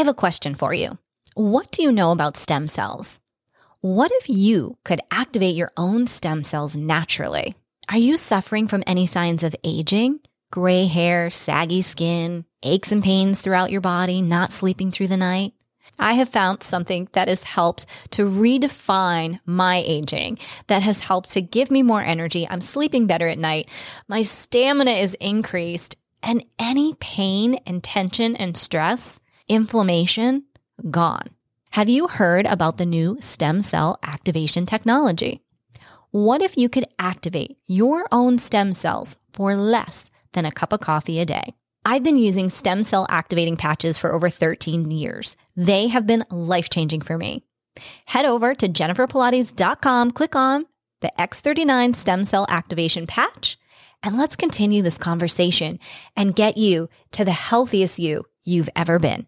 have a question for you. What do you know about stem cells? What if you could activate your own stem cells naturally? Are you suffering from any signs of aging? Gray hair, saggy skin, aches and pains throughout your body, not sleeping through the night? I have found something that has helped to redefine my aging, that has helped to give me more energy. I'm sleeping better at night. My stamina is increased, and any pain and tension and stress, inflammation, gone. Have you heard about the new stem cell activation technology? What if you could activate your own stem cells for less than a cup of coffee a day? I've been using stem cell activating patches for over 13 years. They have been life changing for me. Head over to jenniferpilates.com, click on the X39 stem cell activation patch, and let's continue this conversation and get you to the healthiest you you've ever been.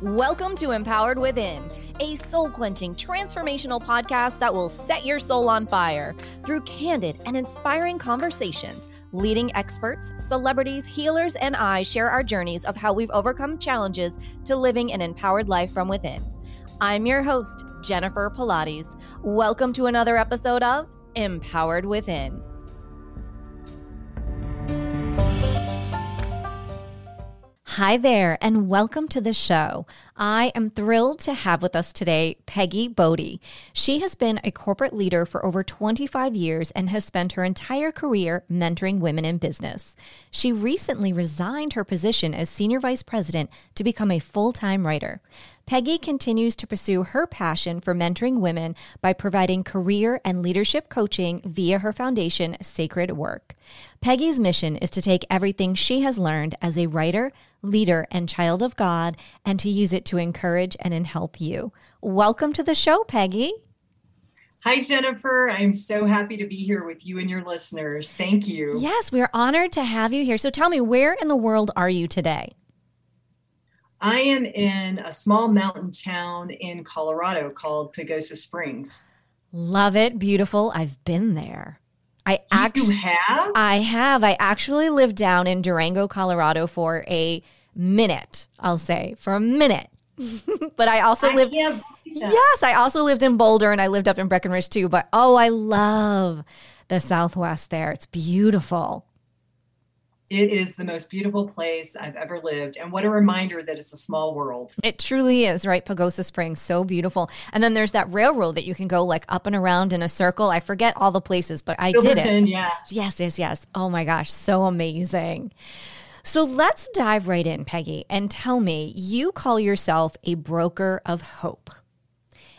Welcome to Empowered Within, a soul quenching, transformational podcast that will set your soul on fire through candid and inspiring conversations. Leading experts, celebrities, healers, and I share our journeys of how we've overcome challenges to living an empowered life from within. I'm your host, Jennifer Pilates. Welcome to another episode of Empowered Within. Hi there, and welcome to the show. I am thrilled to have with us today Peggy Bodde. She has been a corporate leader for over 25 years and has spent her entire career mentoring women in business. She recently resigned her position as Senior Vice President to become a full time writer. Peggy continues to pursue her passion for mentoring women by providing career and leadership coaching via her foundation, Sacred Work. Peggy's mission is to take everything she has learned as a writer, leader, and child of God and to use it to encourage and help you. Welcome to the show, Peggy. Hi, Jennifer. I'm so happy to be here with you and your listeners. Thank you. Yes, we are honored to have you here. So tell me, where in the world are you today? I am in a small mountain town in Colorado called Pagosa Springs. Love it. Beautiful. I've been there. I actually have. I have. I actually lived down in Durango, Colorado for a minute. I'll say for a minute. but I also I lived. Yes, I also lived in Boulder and I lived up in Breckenridge too. But oh, I love the Southwest there. It's beautiful. It is the most beautiful place I've ever lived. And what a reminder that it's a small world. It truly is, right? Pagosa Springs, so beautiful. And then there's that railroad that you can go like up and around in a circle. I forget all the places, but I did it. Yeah. Yes, yes, yes. Oh my gosh, so amazing. So let's dive right in, Peggy, and tell me you call yourself a broker of hope.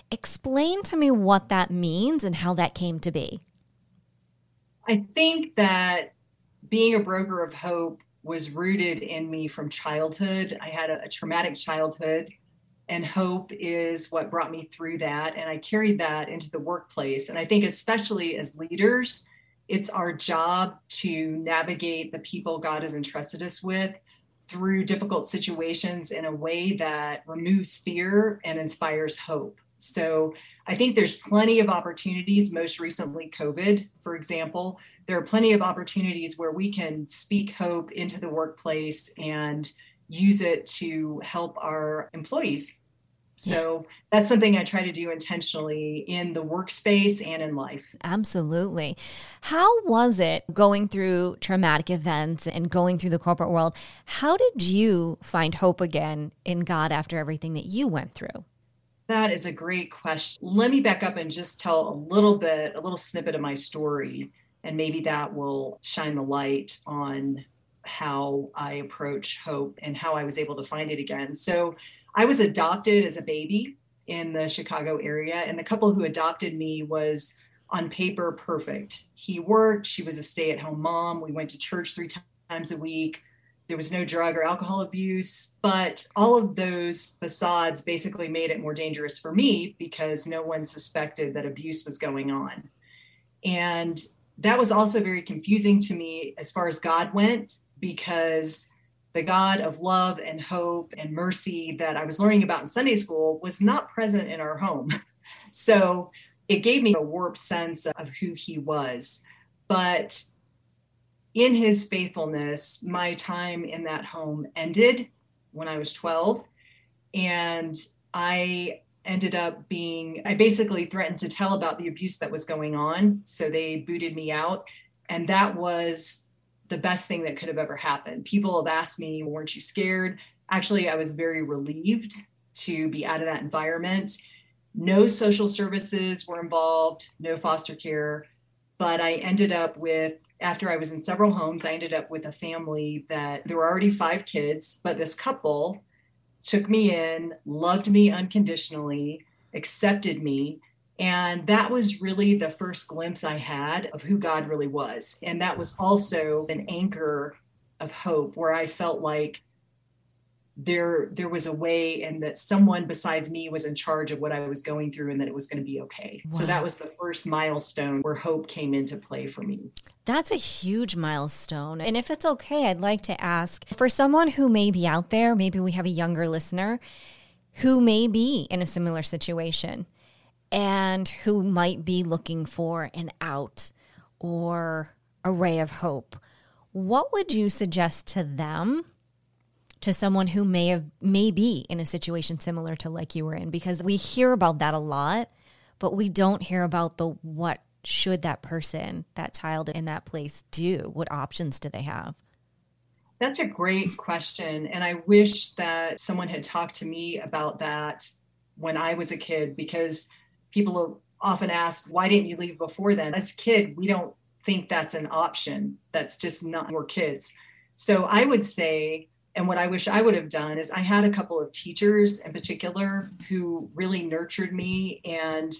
Explain to me what that means and how that came to be. I think that being a broker of hope was rooted in me from childhood. I had a, a, traumatic childhood, and hope is what brought me through that. And I carried that into the workplace. And I think, especially as leaders, it's our job to navigate the people God has entrusted us with through difficult situations in a way that removes fear and inspires hope. So I think there's plenty of opportunities, most recently, COVID, for example. There are plenty of opportunities where we can speak hope into the workplace and use it to help our employees. So that's something I try to do intentionally in the workspace and in life. Absolutely. How was it going through traumatic events and going through the corporate world? How did you find hope again in God after everything that you went through? That is a great question. Let me back up and just tell a little bit, a little snippet of my story, and maybe that will shine the light on how I approach hope and how I was able to find it again. So, I was adopted as a baby in the Chicago area, and the couple who adopted me was on paper perfect. He worked, she was a stay at home mom. We went to church three times a week there was no drug or alcohol abuse, but all of those facades basically made it more dangerous for me because no one suspected that abuse was going on. And that was also very confusing to me as far as God went because the God of love and hope and mercy that I was learning about in Sunday school was not present in our home. so it gave me a warped sense of who he was. But in his faithfulness, my time in that home ended when I was 12. And I ended up being, I basically threatened to tell about the abuse that was going on. So they booted me out. And that was the best thing that could have ever happened. People have asked me, weren't you scared? Actually, I was very relieved to be out of that environment. No social services were involved, no foster care. But I ended up with, after I was in several homes, I ended up with a family that there were already five kids, but this couple took me in, loved me unconditionally, accepted me. And that was really the first glimpse I had of who God really was. And that was also an anchor of hope where I felt like there there was a way and that someone besides me was in charge of what I was going through and that it was going to be okay. Wow. So that was the first milestone where hope came into play for me. That's a huge milestone. And if it's okay, I'd like to ask for someone who may be out there, maybe we have a younger listener who may be in a similar situation and who might be looking for an out or a ray of hope. What would you suggest to them to someone who may have may be in a situation similar to like you were in because we hear about that a lot but we don't hear about the what should that person that child in that place do? What options do they have? That's a great question and i wish that someone had talked to me about that when i was a kid because people often ask why didn't you leave before then? As a kid we don't think that's an option. That's just not more kids. So i would say and what I wish I would have done is I had a couple of teachers in particular who really nurtured me and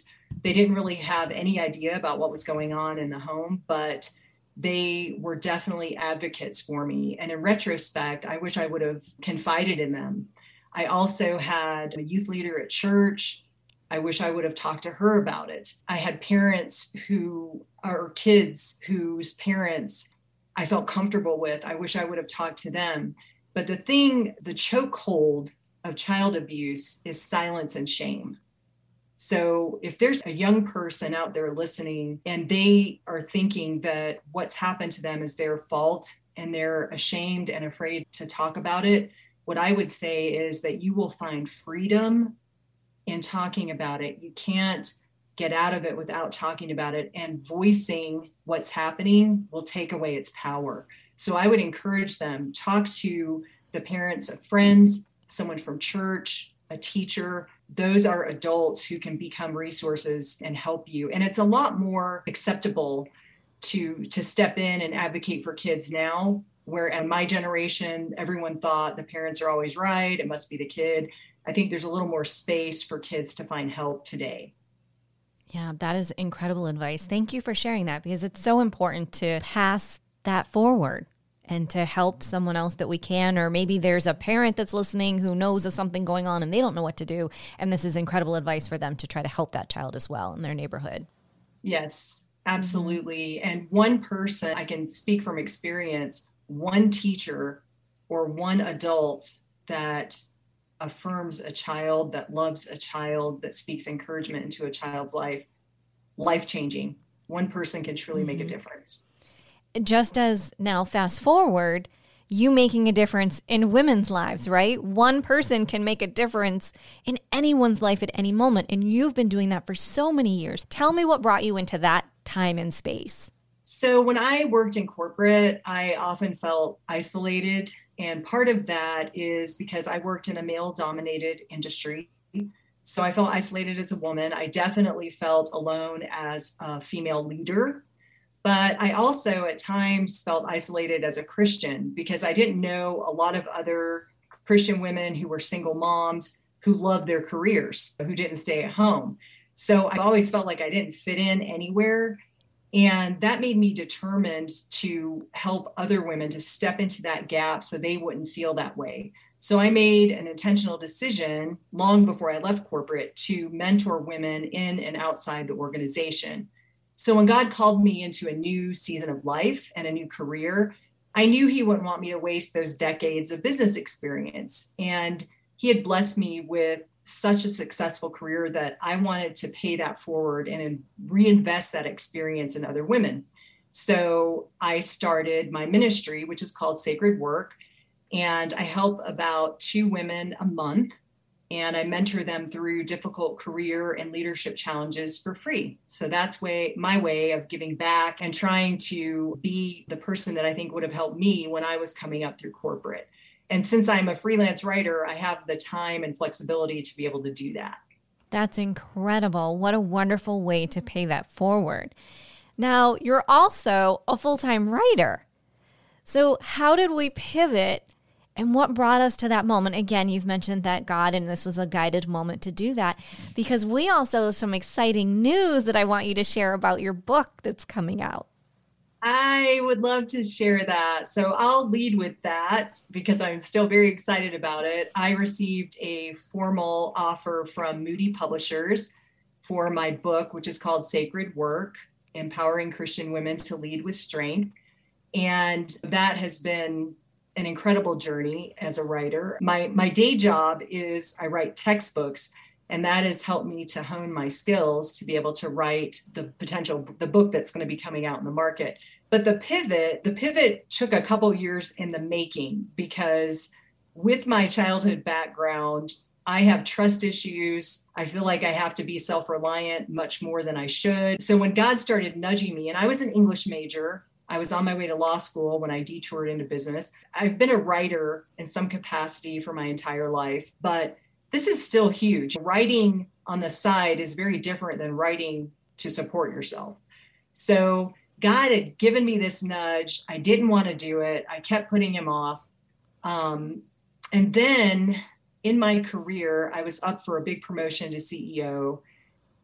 they didn't really have any idea about what was going on in the home, but they were definitely advocates for me. And in retrospect, I wish I would have confided in them. I also had a youth leader at church. I wish I would have talked to her about it. I had parents who are kids whose parents I felt comfortable with. I wish I would have talked to them. But the thing, the chokehold of child abuse is silence and shame. So if there's a young person out there listening and they are thinking that what's happened to them is their fault and they're ashamed and afraid to talk about it, what I would say is that you will find freedom in talking about it. You can't get out of it without talking about it, and voicing what's happening will take away its power. So I would encourage them talk to the parents of friends, someone from church, a teacher. Those are adults who can become resources and help you. And it's a lot more acceptable to to step in and advocate for kids now where in my generation everyone thought the parents are always right it must be the kid i think there's a little more space for kids to find help today yeah that is incredible advice thank you for sharing that because it's so important to pass that forward and to help someone else that we can. Or maybe there's a parent that's listening who knows of something going on and they don't know what to do. And this is incredible advice for them to try to help that child as well in their neighborhood. Yes, absolutely. And one person, I can speak from experience, one teacher or one adult that affirms a child, that loves a child, that speaks encouragement into a child's life, life changing. One person can truly mm-hmm. make a mm-hmm. difference just as now, fast forward, you making a difference in women's lives, right? One person can make a difference in anyone's life at any moment. And you've been doing that for so many years. Tell me what brought you into that time and space. So, when I worked in corporate, I often felt isolated. And part of that is because I worked in a male dominated industry. So, I felt isolated as a woman. I definitely felt alone as a female leader but I also at times felt isolated as a Christian because I didn't know a lot of other Christian women who were single moms who loved their careers, who didn't stay at home. So I always felt like I didn't fit in anywhere. And that made me determined to help other women to step into that gap so they wouldn't feel that way. So I made an intentional decision long before I left corporate to mentor women in and outside the organization. So when God called me into a new season of life and a new career, I knew He wouldn't want me to waste those decades of business experience. And He had blessed me with such a successful career that I wanted to pay that forward and reinvest that experience in other women. So I started my ministry, which is called Sacred Work. And I help about two women a month and I mentor them through difficult career and leadership challenges for free. So that's way my way of giving back and trying to be the person that I think would have helped me when I was coming up through corporate. And since I'm a freelance writer, I have the time and flexibility to be able to do that. That's incredible. What a wonderful way to pay that forward. Now, you're also a full time writer. So, how did we pivot and what brought us to that moment? Again, you've mentioned that God, and this was a guided moment to do that because we also have some exciting news that I want you to share about your book that's coming out. I would love to share that. So I'll lead with that because I'm still very excited about it. I received a formal offer from Moody Publishers for my book, which is called Sacred Work Empowering Christian Women to Lead with Strength. And that has been an incredible journey as a writer. My my day job is I write textbooks and that has helped me to hone my skills to be able to write the potential the book that's going to be coming out in the market. But the pivot, the pivot took a couple years in the making because with my childhood background, I have trust issues. I feel like I have to be self reliant much more than I should. So when God started nudging me, and I was an English major, I was on my way to law school when I detoured into business. I've been a writer in some capacity for my entire life, but this is still huge. Writing on the side is very different than writing to support yourself. So, God had given me this nudge. I didn't want to do it. I kept putting him off. Um, and then in my career, I was up for a big promotion to CEO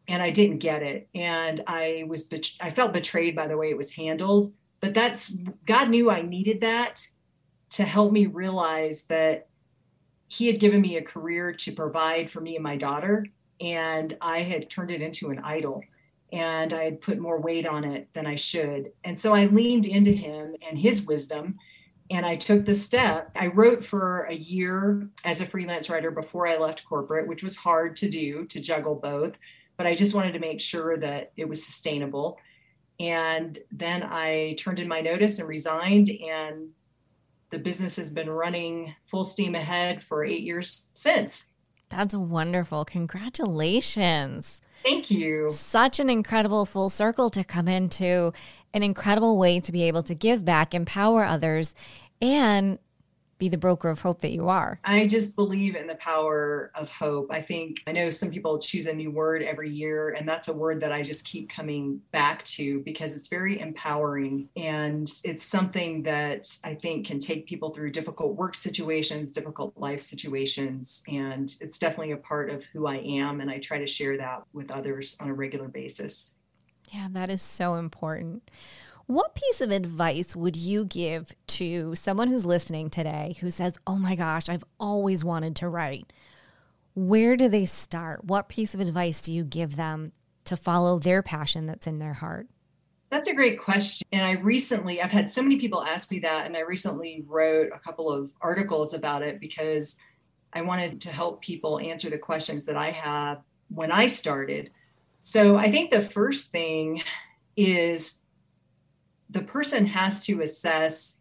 and I didn't get it. And I was, bet- I felt betrayed by the way it was handled but that's God knew I needed that to help me realize that he had given me a career to provide for me and my daughter and I had turned it into an idol and I had put more weight on it than I should. And so I leaned into him and his wisdom and I took the step. I wrote for a year as a freelance writer before I left corporate, which was hard to do to juggle both, but I just wanted to make sure that it was sustainable. And then I turned in my notice and resigned. And the business has been running full steam ahead for eight years since. That's wonderful. Congratulations. Thank you. Such an incredible full circle to come into, an incredible way to be able to give back, empower others, and be the broker of hope that you are. I just believe in the power of hope. I think I know some people choose a new word every year, and that's a word that I just keep coming back to because it's very empowering and it's something that I think can take people through difficult work situations, difficult life situations. And it's definitely a part of who I am. And I try to share that with others on a regular basis. Yeah, that is so important. What piece of advice would you give to someone who's listening today who says, Oh my gosh, I've always wanted to write? Where do they start? What piece of advice do you give them to follow their passion that's in their heart? That's a great question. And I recently, I've had so many people ask me that, and I recently wrote a couple of articles about it because I wanted to help people answer the questions that I have when I started. So I think the first thing is the person has to assess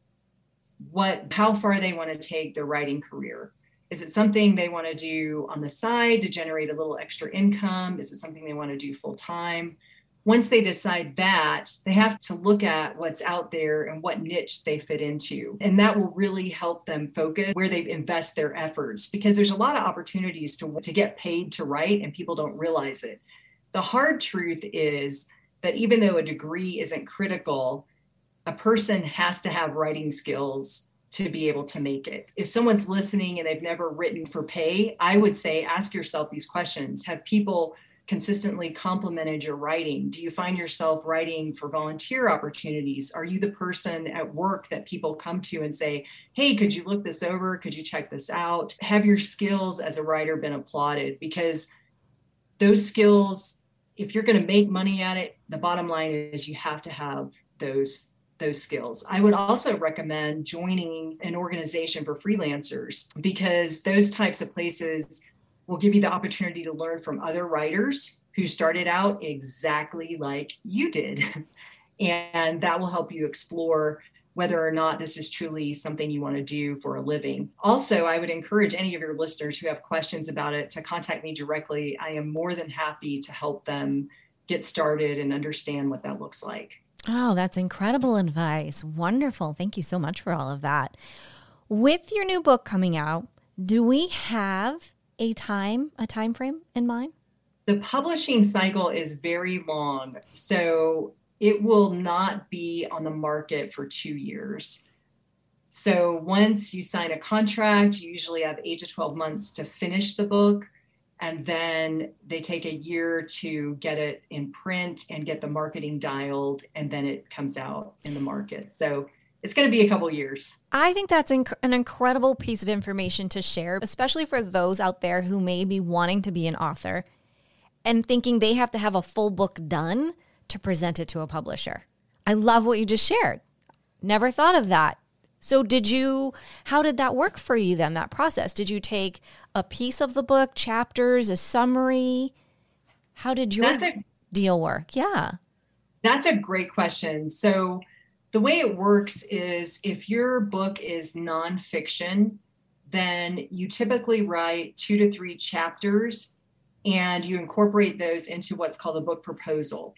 what how far they want to take their writing career. Is it something they want to do on the side to generate a little extra income? Is it something they want to do full time once they decide that they have to look at what's out there and what niche they fit into. And that will really help them focus where they invest their efforts because there's a lot of opportunities to, to get paid to write and people don't realize it. The hard truth is that even though a degree isn't critical a person has to have writing skills to be able to make it. If someone's listening and they've never written for pay, I would say ask yourself these questions. Have people consistently complimented your writing? Do you find yourself writing for volunteer opportunities? Are you the person at work that people come to and say, hey, could you look this over? Could you check this out? Have your skills as a writer been applauded? Because those skills, if you're going to make money at it, the bottom line is you have to have those those skills. I would also recommend joining an organization for freelancers because those types of places will give you the opportunity to learn from other writers who started out exactly like you did. And that will help you explore whether or not this is truly something you want to do for a living. Also, I would encourage any of your listeners who have questions about it to contact me directly. I am more than happy to help them get started and understand what that looks like. Oh, that's incredible advice. Wonderful. Thank you so much for all of that. With your new book coming out, do we have a time, a time frame in mind? The publishing cycle is very long. So it will not be on the market for two years. So once you sign a contract, you usually have eight to 12 months to finish the book. And then they take a year to get it in print and get the marketing dialed, and then it comes out in the market. So it's going to be a couple years. I think that's inc- an incredible piece of information to share, especially for those out there who may be wanting to be an author and thinking they have to have a full book done to present it to a publisher. I love what you just shared. Never thought of that. So, did you, how did that work for you then, that process? Did you take a piece of the book, chapters, a summary? How did your a, deal work? Yeah. That's a great question. So, the way it works is if your book is nonfiction, then you typically write two to three chapters and you incorporate those into what's called a book proposal.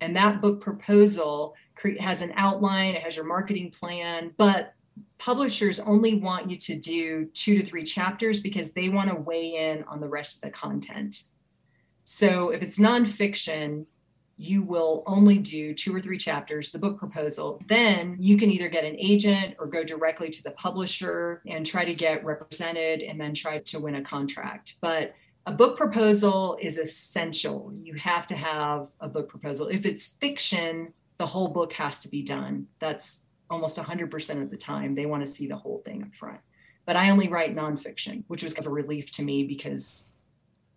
And that book proposal has an outline, it has your marketing plan, but publishers only want you to do two to three chapters because they want to weigh in on the rest of the content. So if it's nonfiction, you will only do two or three chapters, the book proposal. Then you can either get an agent or go directly to the publisher and try to get represented and then try to win a contract. But a book proposal is essential. You have to have a book proposal. If it's fiction, the whole book has to be done. That's almost 100% of the time. They want to see the whole thing up front. But I only write nonfiction, which was kind of a relief to me because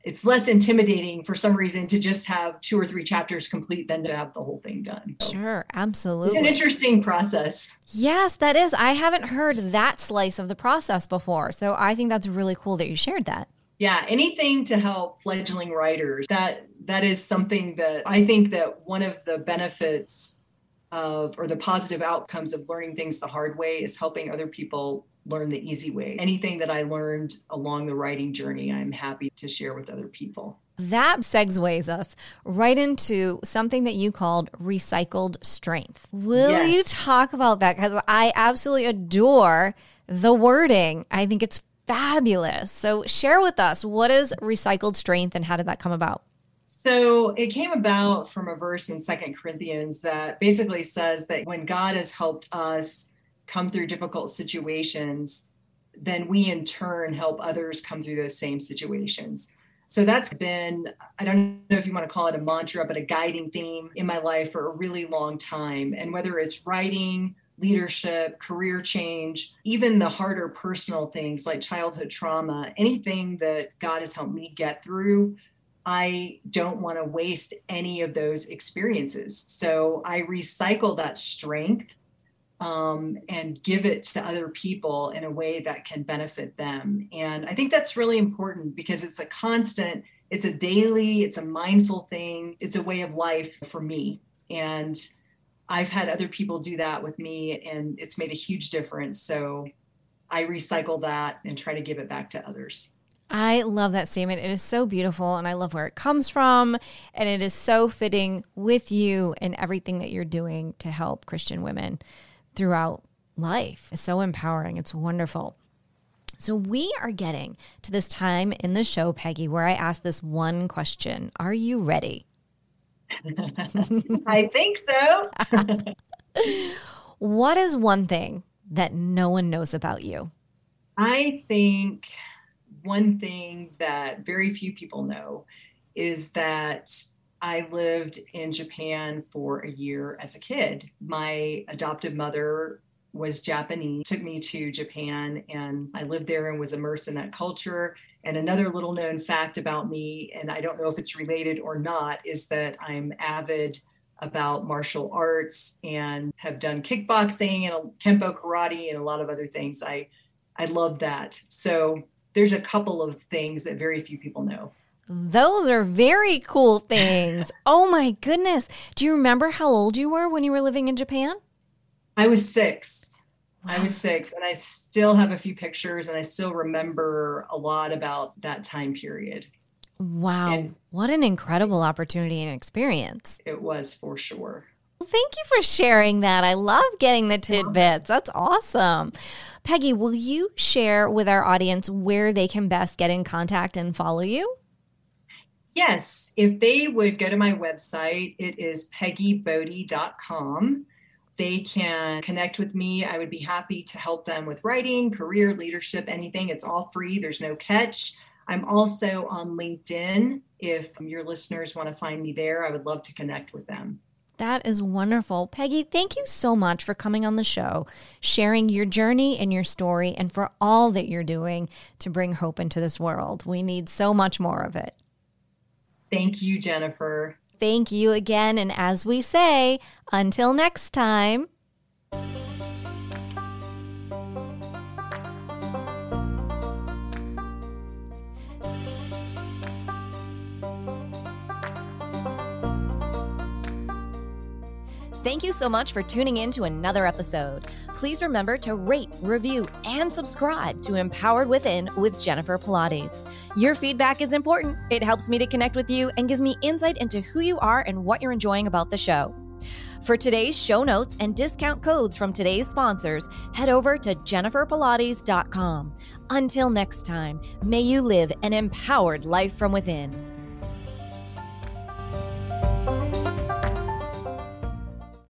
it's less intimidating for some reason to just have two or three chapters complete than to have the whole thing done. So sure, absolutely. It's an interesting process. Yes, that is. I haven't heard that slice of the process before. So I think that's really cool that you shared that yeah anything to help fledgling writers that that is something that i think that one of the benefits of or the positive outcomes of learning things the hard way is helping other people learn the easy way anything that i learned along the writing journey i'm happy to share with other people that segues us right into something that you called recycled strength. Will yes. you talk about that? Because I absolutely adore the wording. I think it's fabulous. So, share with us what is recycled strength and how did that come about? So, it came about from a verse in Second Corinthians that basically says that when God has helped us come through difficult situations, then we in turn help others come through those same situations. So that's been, I don't know if you want to call it a mantra, but a guiding theme in my life for a really long time. And whether it's writing, leadership, career change, even the harder personal things like childhood trauma, anything that God has helped me get through, I don't want to waste any of those experiences. So I recycle that strength um, and give it to other people in a way that can benefit them. And I think that's really important because it's a constant, it's a daily, it's a mindful thing, it's a way of life for me. And I've had other people do that with me and it's made a huge difference. So I recycle that and try to give it back to others. I love that statement. It is so beautiful and I love where it comes from. And it is so fitting with you and everything that you're doing to help Christian women throughout life. It's so empowering. It's wonderful. So, we are getting to this time in the show, Peggy, where I ask this one question Are you ready? I think so. what is one thing that no one knows about you? I think one thing that very few people know is that I lived in Japan for a year as a kid. My adoptive mother was Japanese, took me to Japan, and I lived there and was immersed in that culture. And another little known fact about me, and I don't know if it's related or not, is that I'm avid about martial arts and have done kickboxing and kempo karate and a lot of other things. I I love that. So there's a couple of things that very few people know. Those are very cool things. oh my goodness. Do you remember how old you were when you were living in Japan? I was six. I was six, and I still have a few pictures, and I still remember a lot about that time period. Wow. And what an incredible opportunity and experience. It was for sure. Well, thank you for sharing that. I love getting the tidbits. That's awesome. Peggy, will you share with our audience where they can best get in contact and follow you? Yes. If they would go to my website, it is peggybodde.com they can connect with me. I would be happy to help them with writing, career, leadership, anything. It's all free, there's no catch. I'm also on LinkedIn. If your listeners want to find me there, I would love to connect with them. That is wonderful. Peggy, thank you so much for coming on the show, sharing your journey and your story, and for all that you're doing to bring hope into this world. We need so much more of it. Thank you, Jennifer. Thank you again. And as we say, until next time. Thank you so much for tuning in to another episode. Please remember to rate, review, and subscribe to Empowered Within with Jennifer Pilates. Your feedback is important. It helps me to connect with you and gives me insight into who you are and what you're enjoying about the show. For today's show notes and discount codes from today's sponsors, head over to jenniferpilates.com. Until next time, may you live an empowered life from within.